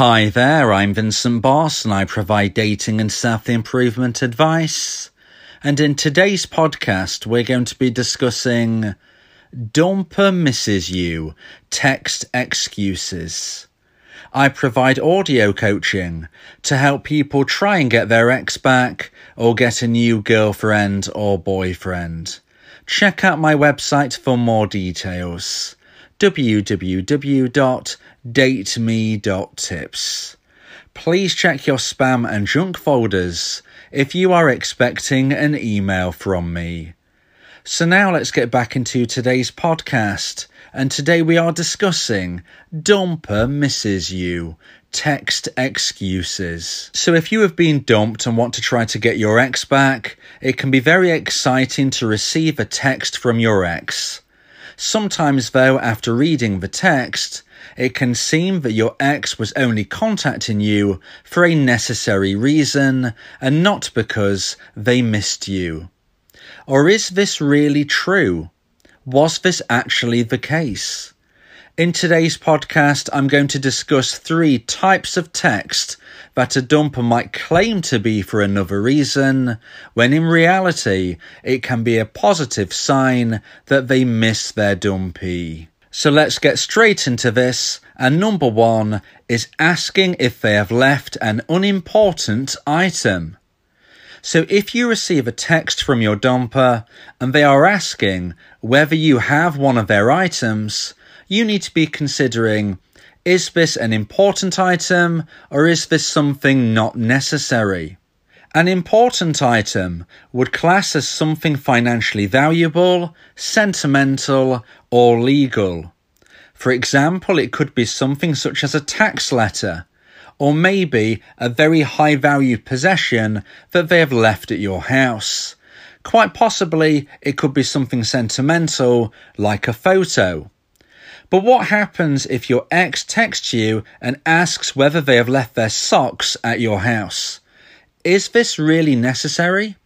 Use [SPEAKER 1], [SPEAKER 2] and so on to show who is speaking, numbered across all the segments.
[SPEAKER 1] Hi there, I'm Vincent Boss and I provide dating and self improvement advice. And in today's podcast, we're going to be discussing Dumper Misses You Text Excuses. I provide audio coaching to help people try and get their ex back or get a new girlfriend or boyfriend. Check out my website for more details www.dateme.tips. Please check your spam and junk folders if you are expecting an email from me. So now let's get back into today's podcast. And today we are discussing Dumper Misses You. Text excuses. So, if you have been dumped and want to try to get your ex back, it can be very exciting to receive a text from your ex. Sometimes, though, after reading the text, it can seem that your ex was only contacting you for a necessary reason and not because they missed you. Or is this really true? Was this actually the case? In today's podcast, I'm going to discuss three types of text that a dumper might claim to be for another reason, when in reality, it can be a positive sign that they miss their dumpee. So let's get straight into this. And number one is asking if they have left an unimportant item. So if you receive a text from your dumper and they are asking whether you have one of their items, you need to be considering is this an important item or is this something not necessary? An important item would class as something financially valuable, sentimental, or legal. For example, it could be something such as a tax letter, or maybe a very high value possession that they have left at your house. Quite possibly, it could be something sentimental, like a photo. But what happens if your ex texts you and asks whether they have left their socks at your house? Is this really necessary?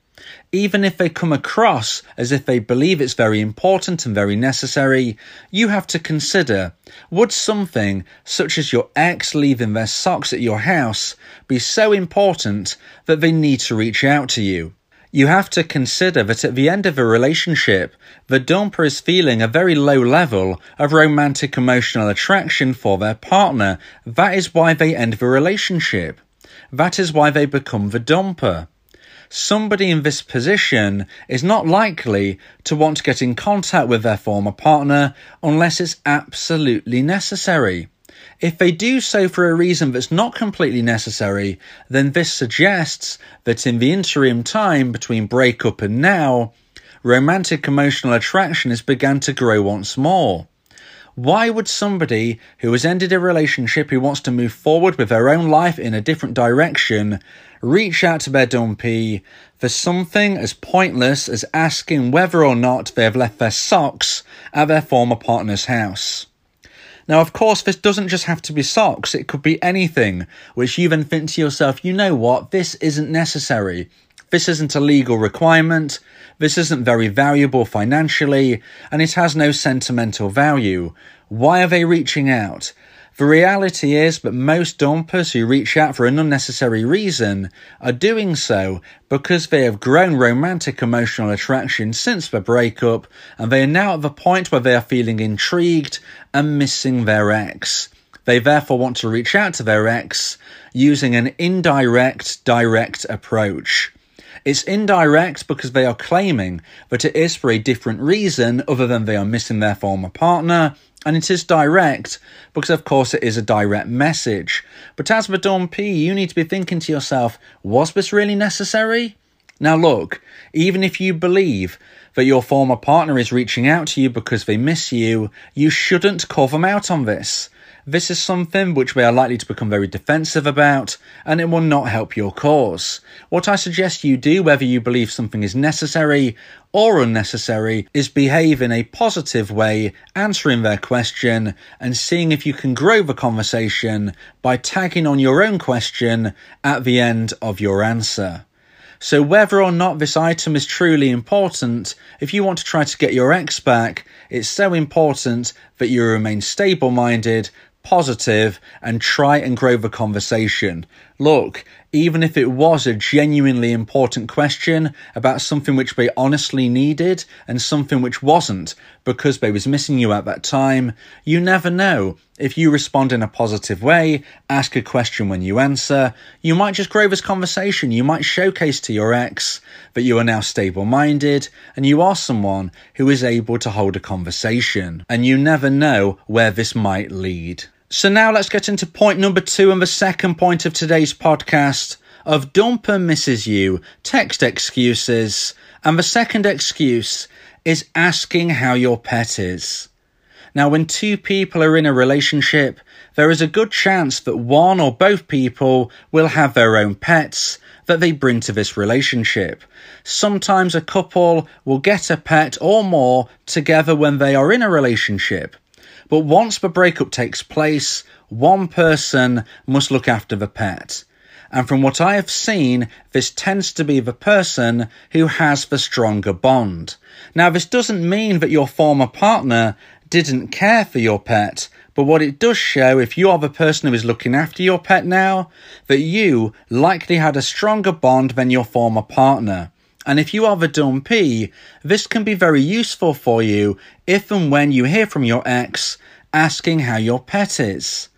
[SPEAKER 1] Even if they come across as if they believe it's very important and very necessary, you have to consider would something such as your ex leaving their socks at your house be so important that they need to reach out to you? You have to consider that at the end of a relationship, the dumper is feeling a very low level of romantic emotional attraction for their partner. That is why they end the relationship. That is why they become the dumper. Somebody in this position is not likely to want to get in contact with their former partner unless it's absolutely necessary. If they do so for a reason that's not completely necessary, then this suggests that in the interim time between breakup and now, romantic emotional attraction has begun to grow once more. Why would somebody who has ended a relationship who wants to move forward with their own life in a different direction reach out to their dumpee for something as pointless as asking whether or not they have left their socks at their former partner's house? Now, of course, this doesn't just have to be socks, it could be anything, which you then think to yourself, you know what, this isn't necessary. This isn't a legal requirement, this isn't very valuable financially, and it has no sentimental value. Why are they reaching out? The reality is that most dumpers who reach out for an unnecessary reason are doing so because they have grown romantic emotional attraction since the breakup and they are now at the point where they are feeling intrigued and missing their ex. They therefore want to reach out to their ex using an indirect, direct approach. It's indirect because they are claiming that it is for a different reason other than they are missing their former partner and it is direct because, of course, it is a direct message. But as for dumpee, you need to be thinking to yourself, was this really necessary? Now, look, even if you believe that your former partner is reaching out to you because they miss you, you shouldn't call them out on this. This is something which we are likely to become very defensive about, and it will not help your cause. What I suggest you do, whether you believe something is necessary or unnecessary, is behave in a positive way, answering their question, and seeing if you can grow the conversation by tagging on your own question at the end of your answer. So, whether or not this item is truly important, if you want to try to get your ex back, it's so important that you remain stable minded, positive, and try and grow the conversation. Look, even if it was a genuinely important question about something which they honestly needed and something which wasn't because they was missing you at that time, you never know. If you respond in a positive way, ask a question when you answer, you might just grow this conversation. You might showcase to your ex that you are now stable minded and you are someone who is able to hold a conversation. And you never know where this might lead. So now let's get into point number two and the second point of today's podcast of Dumper misses you, text excuses, and the second excuse is asking how your pet is. Now, when two people are in a relationship, there is a good chance that one or both people will have their own pets that they bring to this relationship. Sometimes a couple will get a pet or more together when they are in a relationship. But once the breakup takes place, one person must look after the pet. And from what I have seen, this tends to be the person who has the stronger bond. Now, this doesn't mean that your former partner didn't care for your pet, but what it does show, if you are the person who is looking after your pet now, that you likely had a stronger bond than your former partner. And if you are the dumpee, this can be very useful for you if and when you hear from your ex asking how your pet is.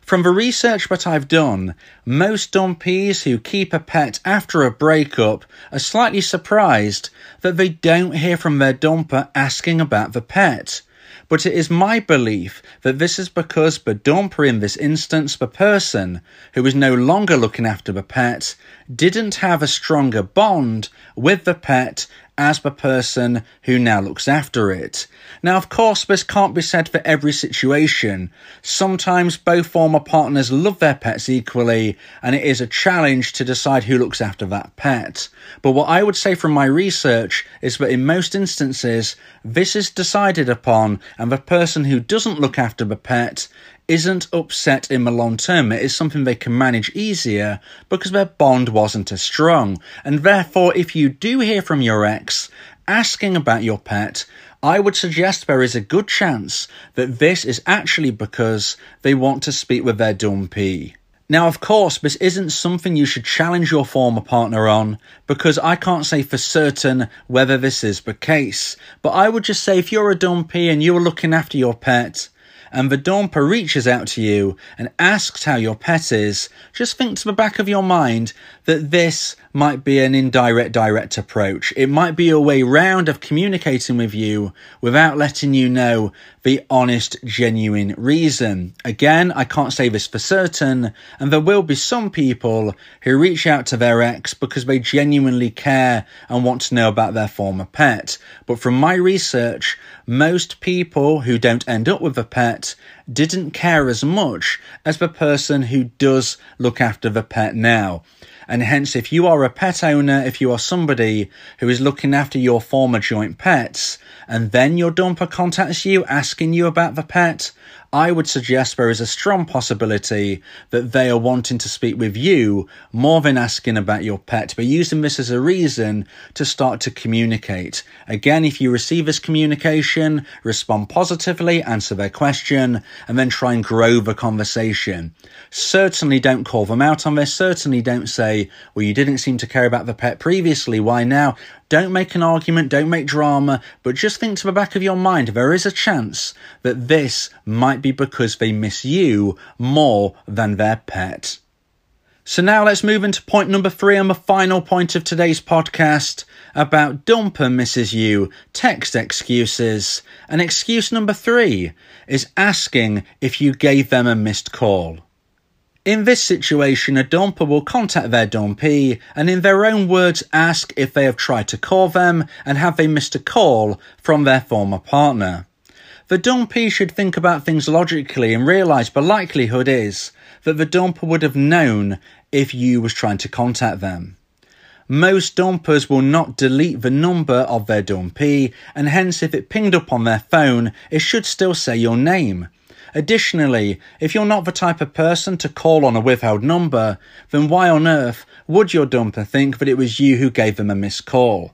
[SPEAKER 1] From the research that I've done, most dumpees who keep a pet after a breakup are slightly surprised that they don't hear from their dumper asking about the pet. But it is my belief that this is because the dumper in this instance, the person who is no longer looking after the pet, didn't have a stronger bond with the pet as the person who now looks after it. Now, of course, this can't be said for every situation. Sometimes both former partners love their pets equally, and it is a challenge to decide who looks after that pet. But what I would say from my research is that in most instances, this is decided upon, and the person who doesn't look after the pet isn't upset in the long term. It is something they can manage easier because their bond wasn't as strong. And therefore, if you do hear from your ex asking about your pet, I would suggest there is a good chance that this is actually because they want to speak with their dumpee. Now, of course, this isn't something you should challenge your former partner on because I can't say for certain whether this is the case. But I would just say if you're a dumpee and you are looking after your pet, and the dumper reaches out to you and asks how your pet is, just think to the back of your mind that this might be an indirect direct approach. It might be a way round of communicating with you without letting you know the honest, genuine reason. Again, I can't say this for certain, and there will be some people who reach out to their ex because they genuinely care and want to know about their former pet. But from my research, most people who don't end up with a pet didn't care as much as the person who does look after the pet now. And hence, if you are a pet owner, if you are somebody who is looking after your former joint pets, and then your dumper contacts you asking you about the pet, I would suggest there is a strong possibility that they are wanting to speak with you more than asking about your pet, but using this as a reason to start to communicate. Again, if you receive this communication, respond positively, answer their question, and then try and grow the conversation. Certainly don't call them out on this. Certainly don't say, well, you didn't seem to care about the pet previously. Why now? Don't make an argument, don't make drama, but just think to the back of your mind there is a chance that this might be because they miss you more than their pet. So now let's move into point number three and the final point of today's podcast about dumper misses you, text excuses. And excuse number three is asking if you gave them a missed call. In this situation, a dumper will contact their dumpee and in their own words ask if they have tried to call them and have they missed a call from their former partner. The dumpee should think about things logically and realise the likelihood is that the dumper would have known if you was trying to contact them. Most dumpers will not delete the number of their dumpee and hence if it pinged up on their phone, it should still say your name. Additionally, if you're not the type of person to call on a withheld number, then why on earth would your dumper think that it was you who gave them a missed call?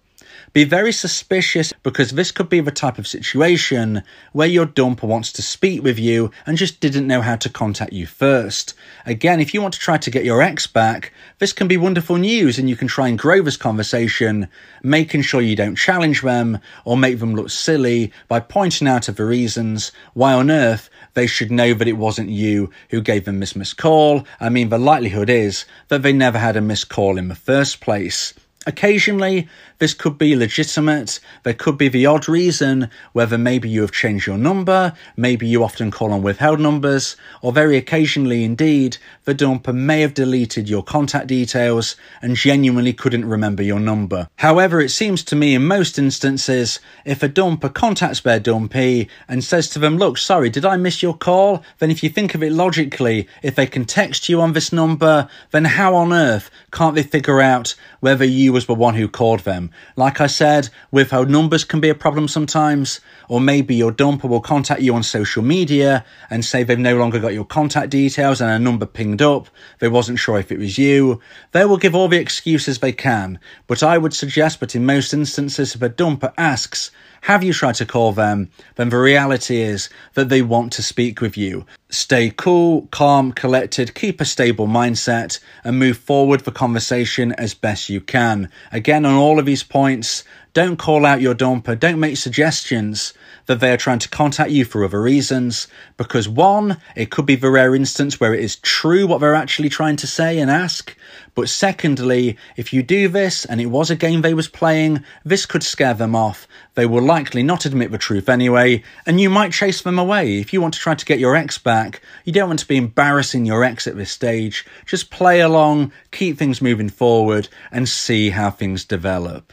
[SPEAKER 1] Be very suspicious because this could be the type of situation where your dumper wants to speak with you and just didn't know how to contact you first. Again, if you want to try to get your ex back, this can be wonderful news and you can try and grow this conversation, making sure you don't challenge them or make them look silly by pointing out of the reasons why on earth they should know that it wasn't you who gave them this missed call. I mean, the likelihood is that they never had a missed call in the first place. Occasionally, this could be legitimate. There could be the odd reason whether maybe you have changed your number, maybe you often call on withheld numbers, or very occasionally indeed, the dumper may have deleted your contact details and genuinely couldn't remember your number. However, it seems to me in most instances, if a dumper contacts their dumpee and says to them, look, sorry, did I miss your call? Then if you think of it logically, if they can text you on this number, then how on earth can't they figure out whether you was the one who called them? Like I said, withheld numbers can be a problem sometimes, or maybe your dumper will contact you on social media and say they've no longer got your contact details and a number pinged up, they wasn't sure if it was you. They will give all the excuses they can, but I would suggest that in most instances if a dumper asks, have you tried to call them? Then the reality is that they want to speak with you. Stay cool, calm, collected, keep a stable mindset, and move forward the conversation as best you can. Again, on all of these points, don't call out your dumper, don't make suggestions that they are trying to contact you for other reasons, because one, it could be the rare instance where it is true what they're actually trying to say and ask, but secondly, if you do this and it was a game they was playing, this could scare them off. They will likely not admit the truth anyway, and you might chase them away. If you want to try to get your ex back, you don't want to be embarrassing your ex at this stage. Just play along, keep things moving forward, and see how things develop.